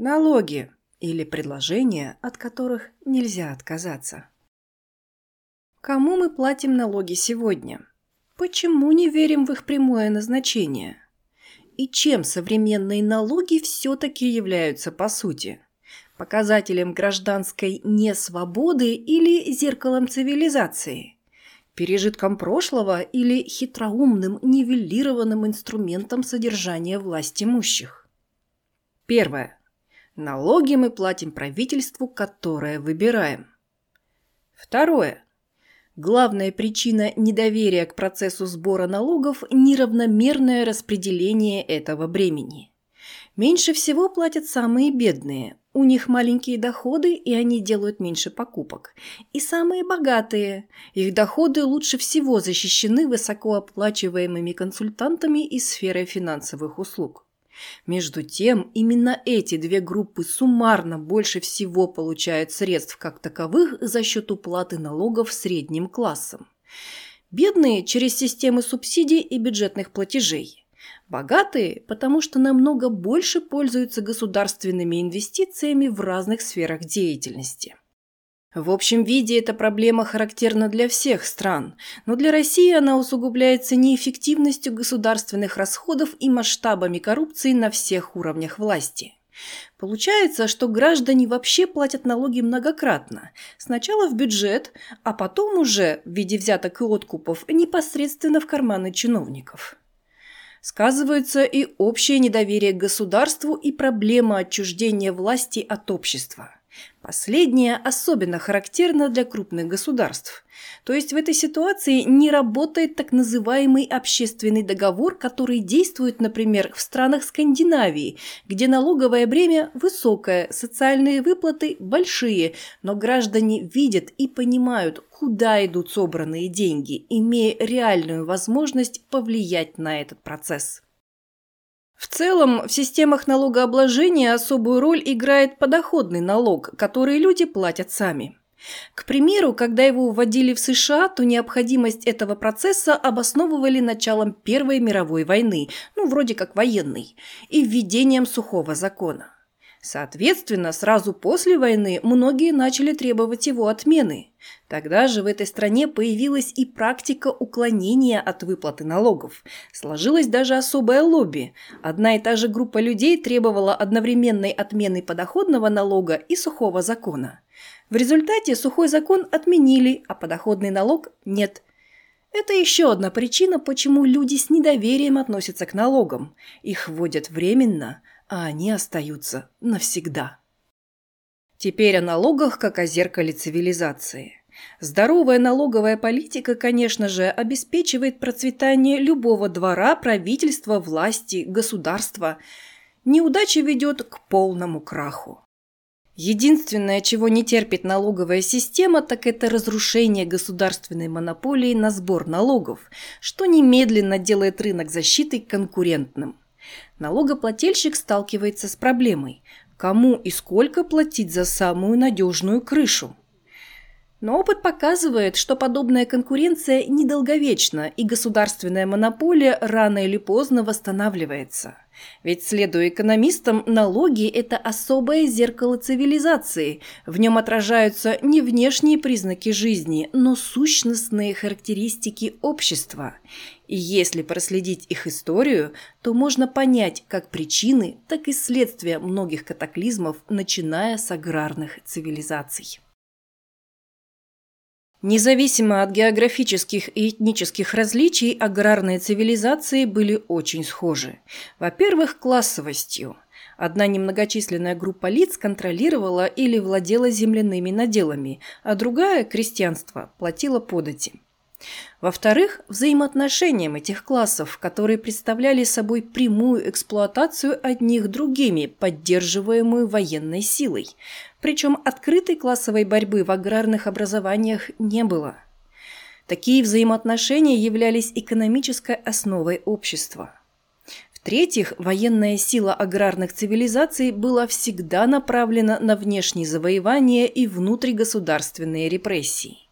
Налоги или предложения, от которых нельзя отказаться. Кому мы платим налоги сегодня? Почему не верим в их прямое назначение? И чем современные налоги все-таки являются по сути? Показателем гражданской несвободы или зеркалом цивилизации? Пережитком прошлого или хитроумным нивелированным инструментом содержания власть имущих? Первое. Налоги мы платим правительству, которое выбираем. Второе. Главная причина недоверия к процессу сбора налогов – неравномерное распределение этого бремени. Меньше всего платят самые бедные, у них маленькие доходы, и они делают меньше покупок. И самые богатые, их доходы лучше всего защищены высокооплачиваемыми консультантами из сферы финансовых услуг. Между тем, именно эти две группы суммарно больше всего получают средств как таковых за счет уплаты налогов средним классом. Бедные – через системы субсидий и бюджетных платежей. Богатые – потому что намного больше пользуются государственными инвестициями в разных сферах деятельности. В общем виде эта проблема характерна для всех стран, но для России она усугубляется неэффективностью государственных расходов и масштабами коррупции на всех уровнях власти. Получается, что граждане вообще платят налоги многократно. Сначала в бюджет, а потом уже, в виде взяток и откупов, непосредственно в карманы чиновников. Сказывается и общее недоверие к государству и проблема отчуждения власти от общества. Последнее особенно характерно для крупных государств. То есть в этой ситуации не работает так называемый общественный договор, который действует, например, в странах Скандинавии, где налоговое бремя высокое, социальные выплаты большие, но граждане видят и понимают, куда идут собранные деньги, имея реальную возможность повлиять на этот процесс. В целом, в системах налогообложения особую роль играет подоходный налог, который люди платят сами. К примеру, когда его вводили в США, то необходимость этого процесса обосновывали началом Первой мировой войны, ну, вроде как военной, и введением сухого закона. Соответственно, сразу после войны многие начали требовать его отмены. Тогда же в этой стране появилась и практика уклонения от выплаты налогов. Сложилась даже особое лобби. Одна и та же группа людей требовала одновременной отмены подоходного налога и сухого закона. В результате сухой закон отменили, а подоходный налог нет. Это еще одна причина, почему люди с недоверием относятся к налогам. Их вводят временно – а они остаются навсегда. Теперь о налогах как о зеркале цивилизации. Здоровая налоговая политика, конечно же, обеспечивает процветание любого двора, правительства, власти, государства. Неудача ведет к полному краху. Единственное, чего не терпит налоговая система, так это разрушение государственной монополии на сбор налогов, что немедленно делает рынок защиты конкурентным налогоплательщик сталкивается с проблемой – кому и сколько платить за самую надежную крышу. Но опыт показывает, что подобная конкуренция недолговечна, и государственная монополия рано или поздно восстанавливается. Ведь, следуя экономистам, налоги – это особое зеркало цивилизации. В нем отражаются не внешние признаки жизни, но сущностные характеристики общества. И если проследить их историю, то можно понять как причины, так и следствия многих катаклизмов, начиная с аграрных цивилизаций. Независимо от географических и этнических различий, аграрные цивилизации были очень схожи. Во-первых, классовостью. Одна немногочисленная группа лиц контролировала или владела земляными наделами, а другая, крестьянство, платила подати. Во-вторых, взаимоотношениям этих классов, которые представляли собой прямую эксплуатацию одних другими, поддерживаемую военной силой. Причем открытой классовой борьбы в аграрных образованиях не было. Такие взаимоотношения являлись экономической основой общества. В-третьих, военная сила аграрных цивилизаций была всегда направлена на внешние завоевания и внутригосударственные репрессии.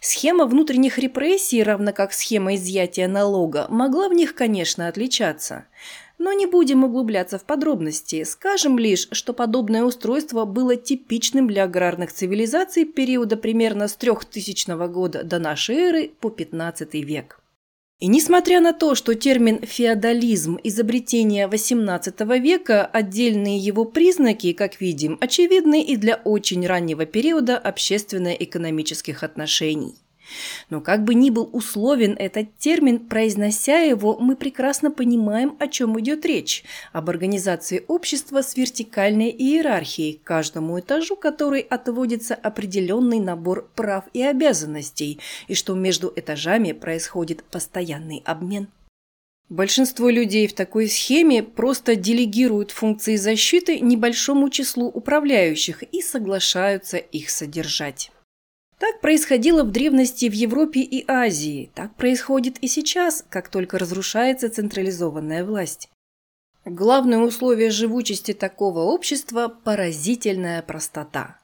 Схема внутренних репрессий, равно как схема изъятия налога, могла в них, конечно, отличаться. Но не будем углубляться в подробности, скажем лишь, что подобное устройство было типичным для аграрных цивилизаций периода примерно с 3000 года до нашей эры по 15 век. И несмотря на то, что термин «феодализм» – изобретение XVIII века, отдельные его признаки, как видим, очевидны и для очень раннего периода общественно-экономических отношений. Но как бы ни был условен этот термин, произнося его, мы прекрасно понимаем, о чем идет речь. Об организации общества с вертикальной иерархией, каждому этажу которой отводится определенный набор прав и обязанностей, и что между этажами происходит постоянный обмен. Большинство людей в такой схеме просто делегируют функции защиты небольшому числу управляющих и соглашаются их содержать. Так происходило в древности в Европе и Азии, так происходит и сейчас, как только разрушается централизованная власть. Главное условие живучести такого общества – поразительная простота.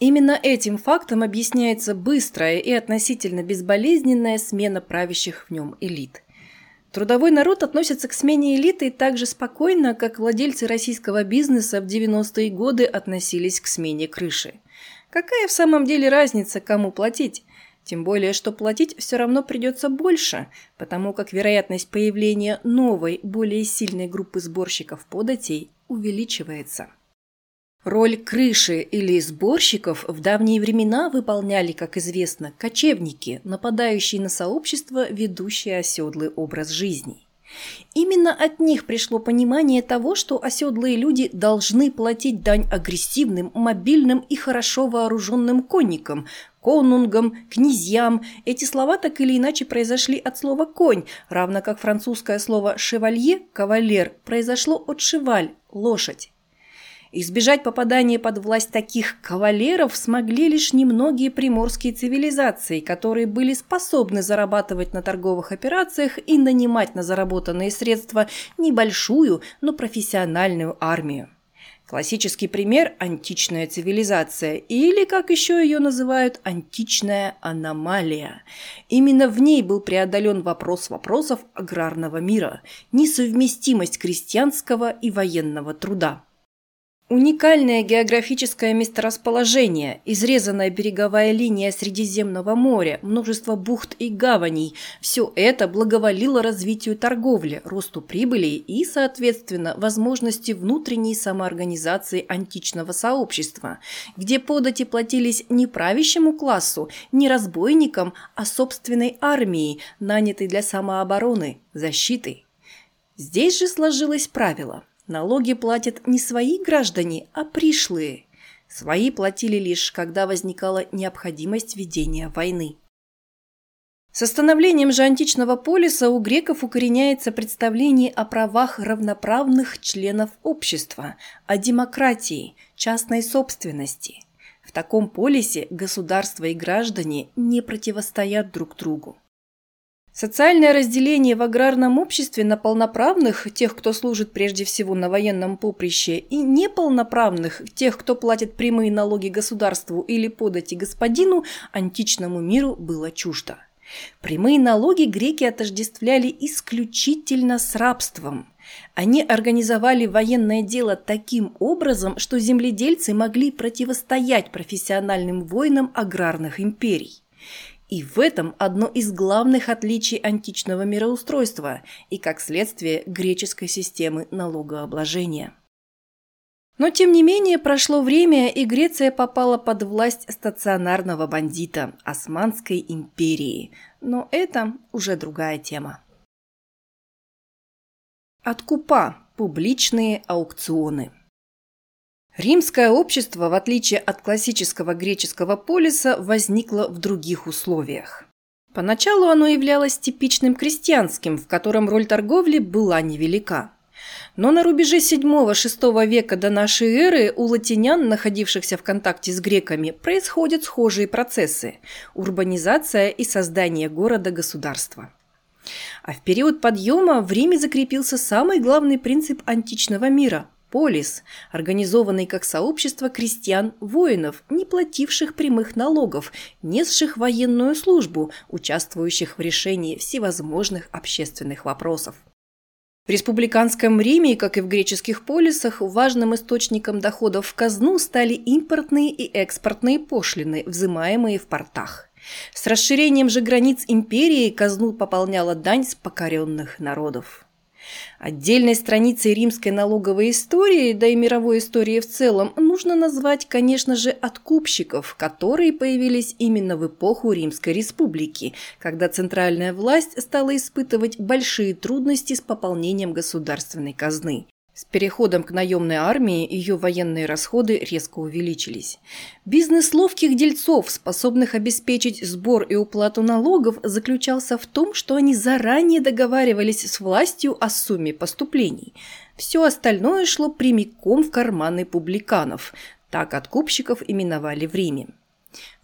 Именно этим фактом объясняется быстрая и относительно безболезненная смена правящих в нем элит. Трудовой народ относится к смене элиты так же спокойно, как владельцы российского бизнеса в 90-е годы относились к смене крыши. Какая в самом деле разница, кому платить? Тем более, что платить все равно придется больше, потому как вероятность появления новой, более сильной группы сборщиков податей увеличивается. Роль крыши или сборщиков в давние времена выполняли, как известно, кочевники, нападающие на сообщество, ведущие оседлый образ жизни. Именно от них пришло понимание того, что оседлые люди должны платить дань агрессивным, мобильным и хорошо вооруженным конникам, конунгам, князьям. Эти слова так или иначе произошли от слова «конь», равно как французское слово «шевалье» – «кавалер» произошло от «шеваль» – «лошадь». Избежать попадания под власть таких кавалеров смогли лишь немногие приморские цивилизации, которые были способны зарабатывать на торговых операциях и нанимать на заработанные средства небольшую, но профессиональную армию. Классический пример – античная цивилизация, или, как еще ее называют, античная аномалия. Именно в ней был преодолен вопрос вопросов аграрного мира – несовместимость крестьянского и военного труда. Уникальное географическое месторасположение, изрезанная береговая линия Средиземного моря, множество бухт и гаваней – все это благоволило развитию торговли, росту прибыли и, соответственно, возможности внутренней самоорганизации античного сообщества, где подати платились не правящему классу, не разбойникам, а собственной армии, нанятой для самообороны, защиты. Здесь же сложилось правило – Налоги платят не свои граждане, а пришлые. Свои платили лишь, когда возникала необходимость ведения войны. С становлением же античного полиса у греков укореняется представление о правах равноправных членов общества, о демократии, частной собственности. В таком полисе государство и граждане не противостоят друг другу. Социальное разделение в аграрном обществе на полноправных, тех, кто служит прежде всего на военном поприще, и неполноправных, тех, кто платит прямые налоги государству или подати господину, античному миру было чуждо. Прямые налоги греки отождествляли исключительно с рабством. Они организовали военное дело таким образом, что земледельцы могли противостоять профессиональным воинам аграрных империй. И в этом одно из главных отличий античного мироустройства и, как следствие, греческой системы налогообложения. Но, тем не менее, прошло время, и Греция попала под власть стационарного бандита – Османской империи. Но это уже другая тема. Откупа – публичные аукционы – Римское общество, в отличие от классического греческого полиса, возникло в других условиях. Поначалу оно являлось типичным крестьянским, в котором роль торговли была невелика. Но на рубеже 7-6 века до нашей эры у латинян, находившихся в контакте с греками, происходят схожие процессы – урбанизация и создание города-государства. А в период подъема в Риме закрепился самый главный принцип античного мира Полис, организованный как сообщество крестьян-воинов, не плативших прямых налогов, несших военную службу, участвующих в решении всевозможных общественных вопросов. республиканском Риме, как и в греческих полисах, важным источником доходов в казну стали импортные и экспортные пошлины, взимаемые в портах. С расширением же границ империи казну пополняла дань с покоренных народов. Отдельной страницей римской налоговой истории, да и мировой истории в целом, нужно назвать, конечно же, откупщиков, которые появились именно в эпоху Римской Республики, когда центральная власть стала испытывать большие трудности с пополнением государственной казны. С переходом к наемной армии ее военные расходы резко увеличились. Бизнес ловких дельцов, способных обеспечить сбор и уплату налогов, заключался в том, что они заранее договаривались с властью о сумме поступлений. Все остальное шло прямиком в карманы публиканов. Так откупщиков именовали в Риме.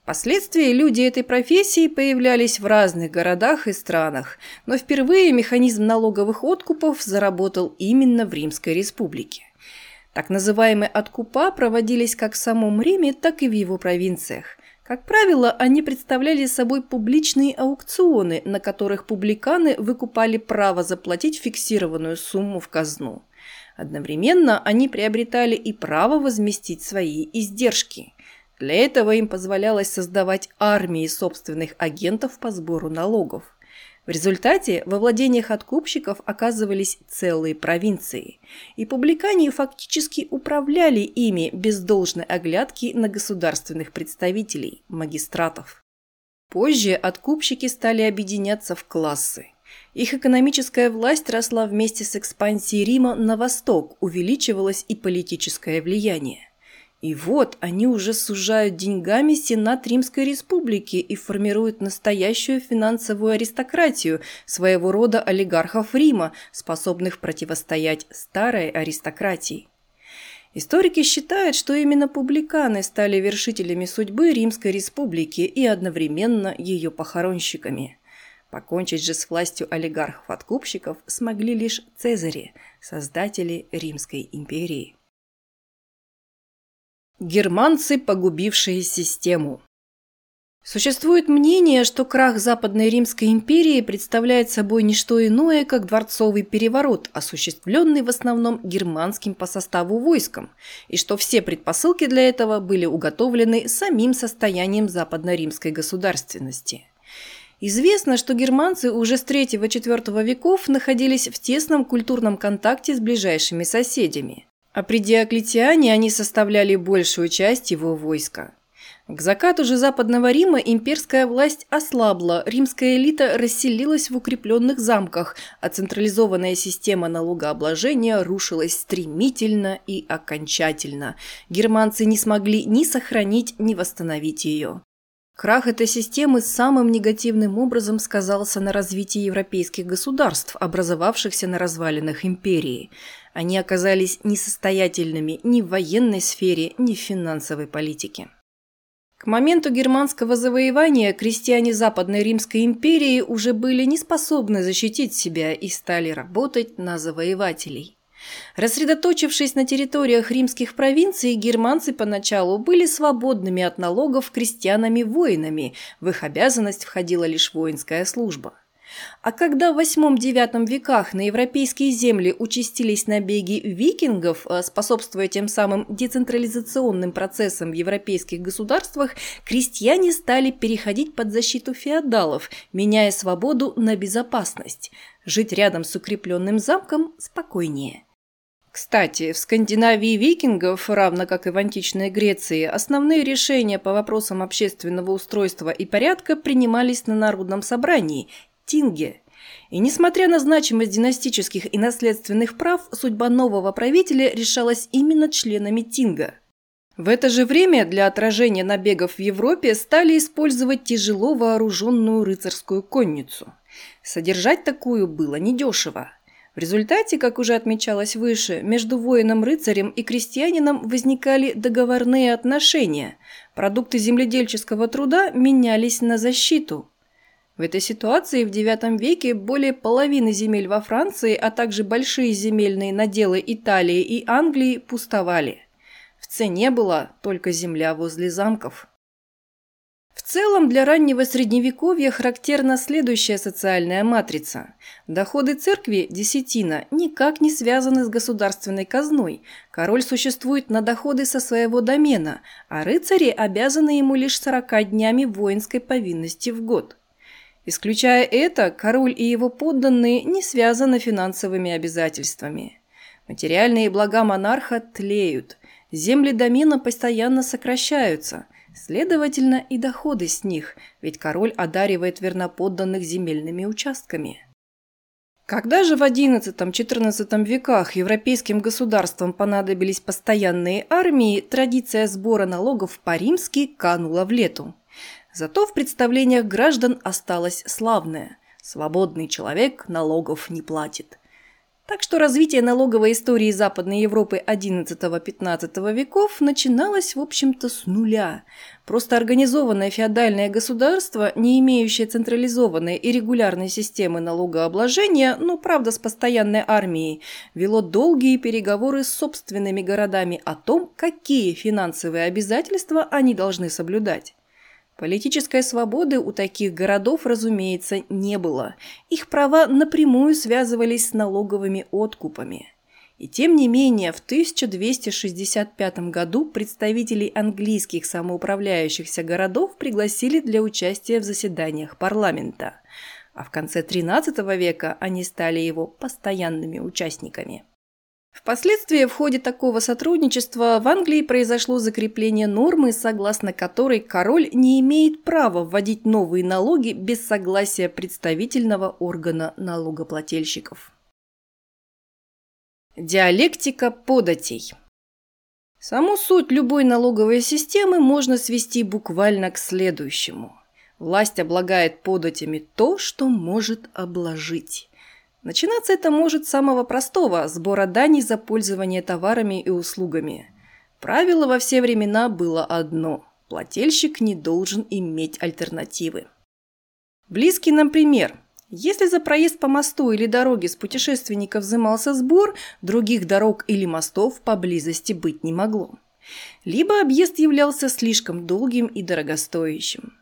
Впоследствии люди этой профессии появлялись в разных городах и странах, но впервые механизм налоговых откупов заработал именно в Римской республике. Так называемые откупа проводились как в самом Риме, так и в его провинциях. Как правило, они представляли собой публичные аукционы, на которых публиканы выкупали право заплатить фиксированную сумму в казну. Одновременно они приобретали и право возместить свои издержки – для этого им позволялось создавать армии собственных агентов по сбору налогов. В результате во владениях откупщиков оказывались целые провинции, и публикане фактически управляли ими без должной оглядки на государственных представителей, магистратов. Позже откупщики стали объединяться в классы. Их экономическая власть росла вместе с экспансией Рима на восток, увеличивалось и политическое влияние. И вот они уже сужают деньгами Сенат Римской Республики и формируют настоящую финансовую аристократию, своего рода олигархов Рима, способных противостоять старой аристократии. Историки считают, что именно публиканы стали вершителями судьбы Римской Республики и одновременно ее похоронщиками. Покончить же с властью олигархов-откупщиков смогли лишь Цезари, создатели Римской империи. Германцы, погубившие систему. Существует мнение, что крах Западной Римской империи представляет собой не что иное, как дворцовый переворот, осуществленный в основном германским по составу войском, и что все предпосылки для этого были уготовлены самим состоянием западно-римской государственности. Известно, что германцы уже с III-IV веков находились в тесном культурном контакте с ближайшими соседями. А при Диоклетиане они составляли большую часть его войска. К закату же Западного Рима имперская власть ослабла, римская элита расселилась в укрепленных замках, а централизованная система налогообложения рушилась стремительно и окончательно. Германцы не смогли ни сохранить, ни восстановить ее. Крах этой системы самым негативным образом сказался на развитии европейских государств, образовавшихся на развалинах империи – они оказались несостоятельными ни в военной сфере, ни в финансовой политике. К моменту германского завоевания крестьяне Западной Римской империи уже были не способны защитить себя и стали работать на завоевателей. Рассредоточившись на территориях римских провинций, германцы поначалу были свободными от налогов крестьянами-воинами, в их обязанность входила лишь воинская служба. А когда в VIII-IX веках на европейские земли участились набеги викингов, э, способствуя тем самым децентрализационным процессам в европейских государствах, крестьяне стали переходить под защиту феодалов, меняя свободу на безопасность. Жить рядом с укрепленным замком спокойнее. Кстати, в Скандинавии викингов, равно как и в античной Греции, основные решения по вопросам общественного устройства и порядка принимались на народном собрании Тинге. И несмотря на значимость династических и наследственных прав, судьба нового правителя решалась именно членами Тинга. В это же время для отражения набегов в Европе стали использовать тяжело вооруженную рыцарскую конницу. Содержать такую было недешево. В результате, как уже отмечалось выше, между воином-рыцарем и крестьянином возникали договорные отношения. Продукты земледельческого труда менялись на защиту – в этой ситуации в IX веке более половины земель во Франции, а также большие земельные наделы Италии и Англии пустовали. В цене была только земля возле замков. Целом для раннего средневековья характерна следующая социальная матрица. Доходы церкви, десятина, никак не связаны с государственной казной. Король существует на доходы со своего домена, а рыцари обязаны ему лишь 40 днями воинской повинности в год. Исключая это, король и его подданные не связаны финансовыми обязательствами. Материальные блага монарха тлеют, земли домена постоянно сокращаются – Следовательно, и доходы с них, ведь король одаривает земельными участками. Когда же в XI-XIV веках европейским государствам понадобились постоянные армии, традиция сбора налогов по-римски канула в лету. Зато в представлениях граждан осталась славная – свободный человек налогов не платит. Так что развитие налоговой истории Западной Европы XI-XV веков начиналось, в общем-то, с нуля. Просто организованное феодальное государство, не имеющее централизованной и регулярной системы налогообложения, но, правда, с постоянной армией, вело долгие переговоры с собственными городами о том, какие финансовые обязательства они должны соблюдать. Политической свободы у таких городов, разумеется, не было. Их права напрямую связывались с налоговыми откупами. И тем не менее, в 1265 году представителей английских самоуправляющихся городов пригласили для участия в заседаниях парламента. А в конце XIII века они стали его постоянными участниками. Впоследствии в ходе такого сотрудничества в Англии произошло закрепление нормы, согласно которой король не имеет права вводить новые налоги без согласия представительного органа налогоплательщиков. Диалектика податей Саму суть любой налоговой системы можно свести буквально к следующему. Власть облагает податями то, что может обложить. Начинаться это может с самого простого – сбора дани за пользование товарами и услугами. Правило во все времена было одно – плательщик не должен иметь альтернативы. Близкий нам пример. Если за проезд по мосту или дороге с путешественника взимался сбор, других дорог или мостов поблизости быть не могло. Либо объезд являлся слишком долгим и дорогостоящим.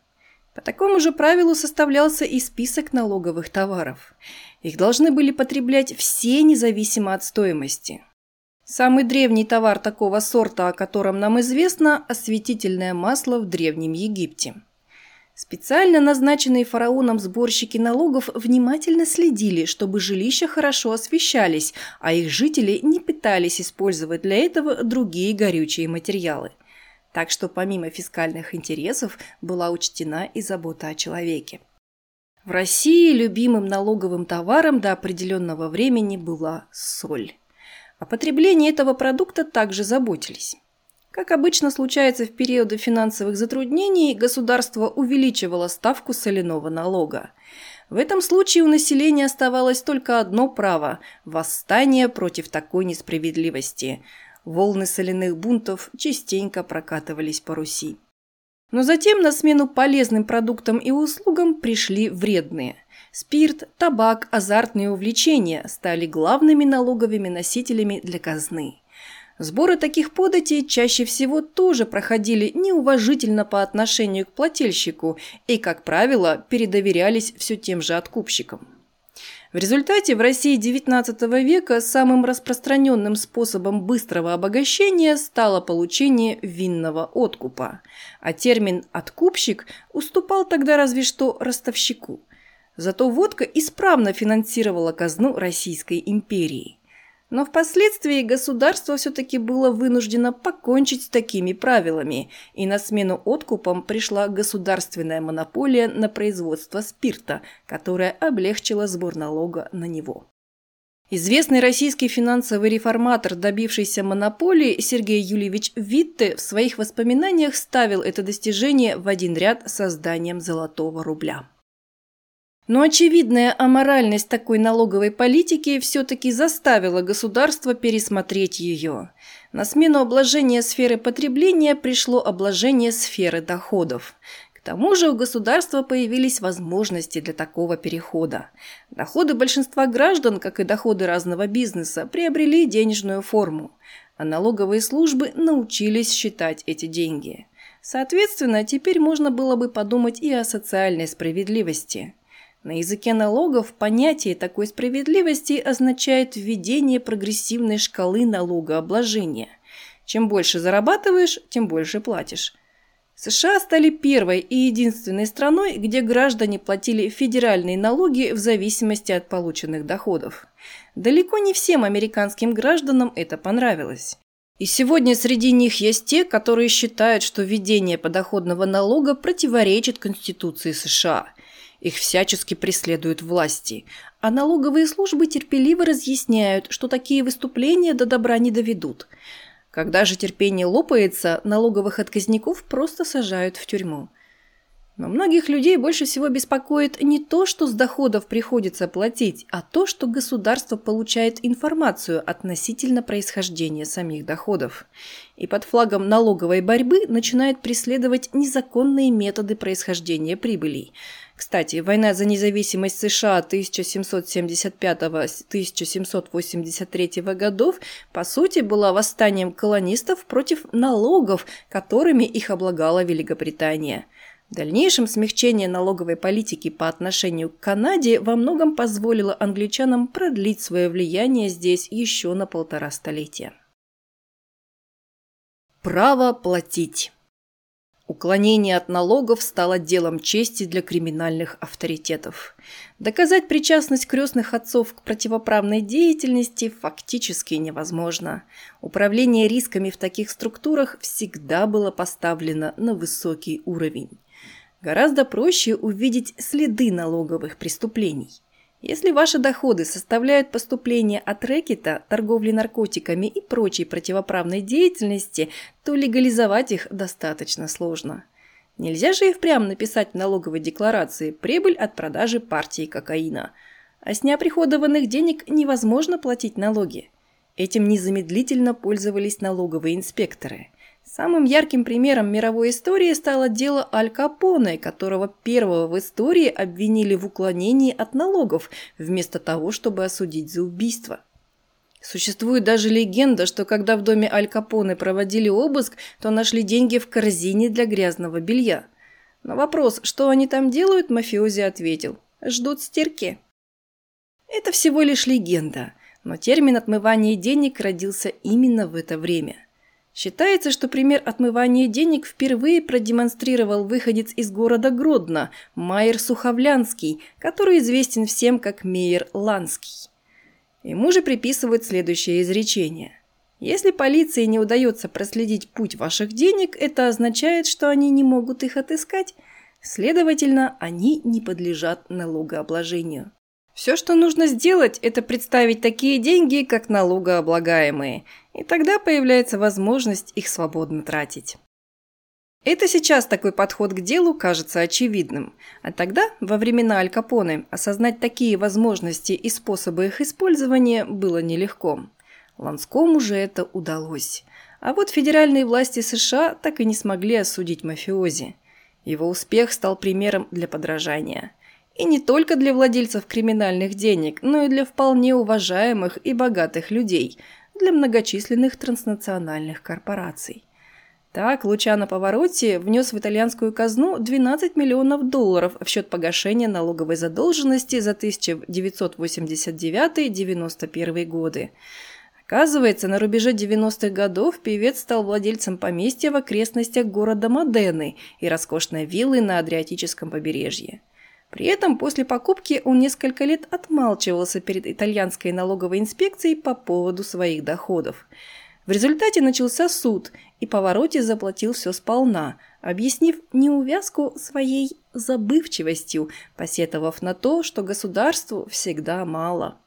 По такому же правилу составлялся и список налоговых товаров – их должны были потреблять все независимо от стоимости. Самый древний товар такого сорта, о котором нам известно – осветительное масло в Древнем Египте. Специально назначенные фараоном сборщики налогов внимательно следили, чтобы жилища хорошо освещались, а их жители не пытались использовать для этого другие горючие материалы. Так что помимо фискальных интересов была учтена и забота о человеке. В России любимым налоговым товаром до определенного времени была соль. О потреблении этого продукта также заботились. Как обычно случается в периоды финансовых затруднений, государство увеличивало ставку соляного налога. В этом случае у населения оставалось только одно право – восстание против такой несправедливости. Волны соляных бунтов частенько прокатывались по Руси. Но затем на смену полезным продуктам и услугам пришли вредные. Спирт, табак, азартные увлечения стали главными налоговыми носителями для казны. Сборы таких податей чаще всего тоже проходили неуважительно по отношению к плательщику и, как правило, передоверялись все тем же откупщикам. В результате в России XIX века самым распространенным способом быстрого обогащения стало получение винного откупа, а термин «откупщик» уступал тогда разве что ростовщику. Зато водка исправно финансировала казну Российской империи. Но впоследствии государство все-таки было вынуждено покончить с такими правилами, и на смену откупам пришла государственная монополия на производство спирта, которая облегчила сбор налога на него. Известный российский финансовый реформатор, добившийся монополии, Сергей Юльевич Витте в своих воспоминаниях ставил это достижение в один ряд с созданием золотого рубля. Но очевидная аморальность такой налоговой политики все-таки заставила государство пересмотреть ее. На смену обложения сферы потребления пришло обложение сферы доходов. К тому же у государства появились возможности для такого перехода. Доходы большинства граждан, как и доходы разного бизнеса, приобрели денежную форму, а налоговые службы научились считать эти деньги – Соответственно, теперь можно было бы подумать и о социальной справедливости. На языке налогов понятие такой справедливости означает введение прогрессивной шкалы налогообложения. Чем больше зарабатываешь, тем больше платишь. США стали первой и единственной страной, где граждане платили федеральные налоги в зависимости от полученных доходов. Далеко не всем американским гражданам это понравилось. И сегодня среди них есть те, которые считают, что введение подоходного налога противоречит Конституции США. Их всячески преследуют власти, а налоговые службы терпеливо разъясняют, что такие выступления до добра не доведут. Когда же терпение лопается, налоговых отказников просто сажают в тюрьму. Но многих людей больше всего беспокоит не то, что с доходов приходится платить, а то, что государство получает информацию относительно происхождения самих доходов. И под флагом налоговой борьбы начинает преследовать незаконные методы происхождения прибылей. Кстати, война за независимость США 1775-1783 годов по сути была восстанием колонистов против налогов, которыми их облагала Великобритания – в дальнейшем смягчение налоговой политики по отношению к Канаде во многом позволило англичанам продлить свое влияние здесь еще на полтора столетия. Право платить. Уклонение от налогов стало делом чести для криминальных авторитетов. Доказать причастность крестных отцов к противоправной деятельности фактически невозможно. Управление рисками в таких структурах всегда было поставлено на высокий уровень. Гораздо проще увидеть следы налоговых преступлений. Если ваши доходы составляют поступления от рэкета, торговли наркотиками и прочей противоправной деятельности, то легализовать их достаточно сложно. Нельзя же и впрямь написать в налоговой декларации прибыль от продажи партии кокаина. А с неоприходованных денег невозможно платить налоги. Этим незамедлительно пользовались налоговые инспекторы – Самым ярким примером мировой истории стало дело Аль Капоне, которого первого в истории обвинили в уклонении от налогов, вместо того, чтобы осудить за убийство. Существует даже легенда, что когда в доме Аль Капоне проводили обыск, то нашли деньги в корзине для грязного белья. На вопрос, что они там делают, мафиози ответил – ждут стирки. Это всего лишь легенда, но термин «отмывание денег» родился именно в это время – Считается, что пример отмывания денег впервые продемонстрировал выходец из города Гродно, Майер Суховлянский, который известен всем как Мейер Ланский. Ему же приписывают следующее изречение. Если полиции не удается проследить путь ваших денег, это означает, что они не могут их отыскать. Следовательно, они не подлежат налогообложению. Все, что нужно сделать, это представить такие деньги, как налогооблагаемые, и тогда появляется возможность их свободно тратить. Это сейчас такой подход к делу кажется очевидным, а тогда, во времена Аль Капоне, осознать такие возможности и способы их использования было нелегко. Ланскому же это удалось. А вот федеральные власти США так и не смогли осудить мафиози. Его успех стал примером для подражания – и не только для владельцев криминальных денег, но и для вполне уважаемых и богатых людей, для многочисленных транснациональных корпораций. Так, Лучано Повороти внес в итальянскую казну 12 миллионов долларов в счет погашения налоговой задолженности за 1989-91 годы. Оказывается, на рубеже 90-х годов певец стал владельцем поместья в окрестностях города Модены и роскошной виллы на Адриатическом побережье. При этом после покупки он несколько лет отмалчивался перед итальянской налоговой инспекцией по поводу своих доходов. В результате начался суд, и Повороте заплатил все сполна, объяснив неувязку своей забывчивостью, посетовав на то, что государству всегда мало.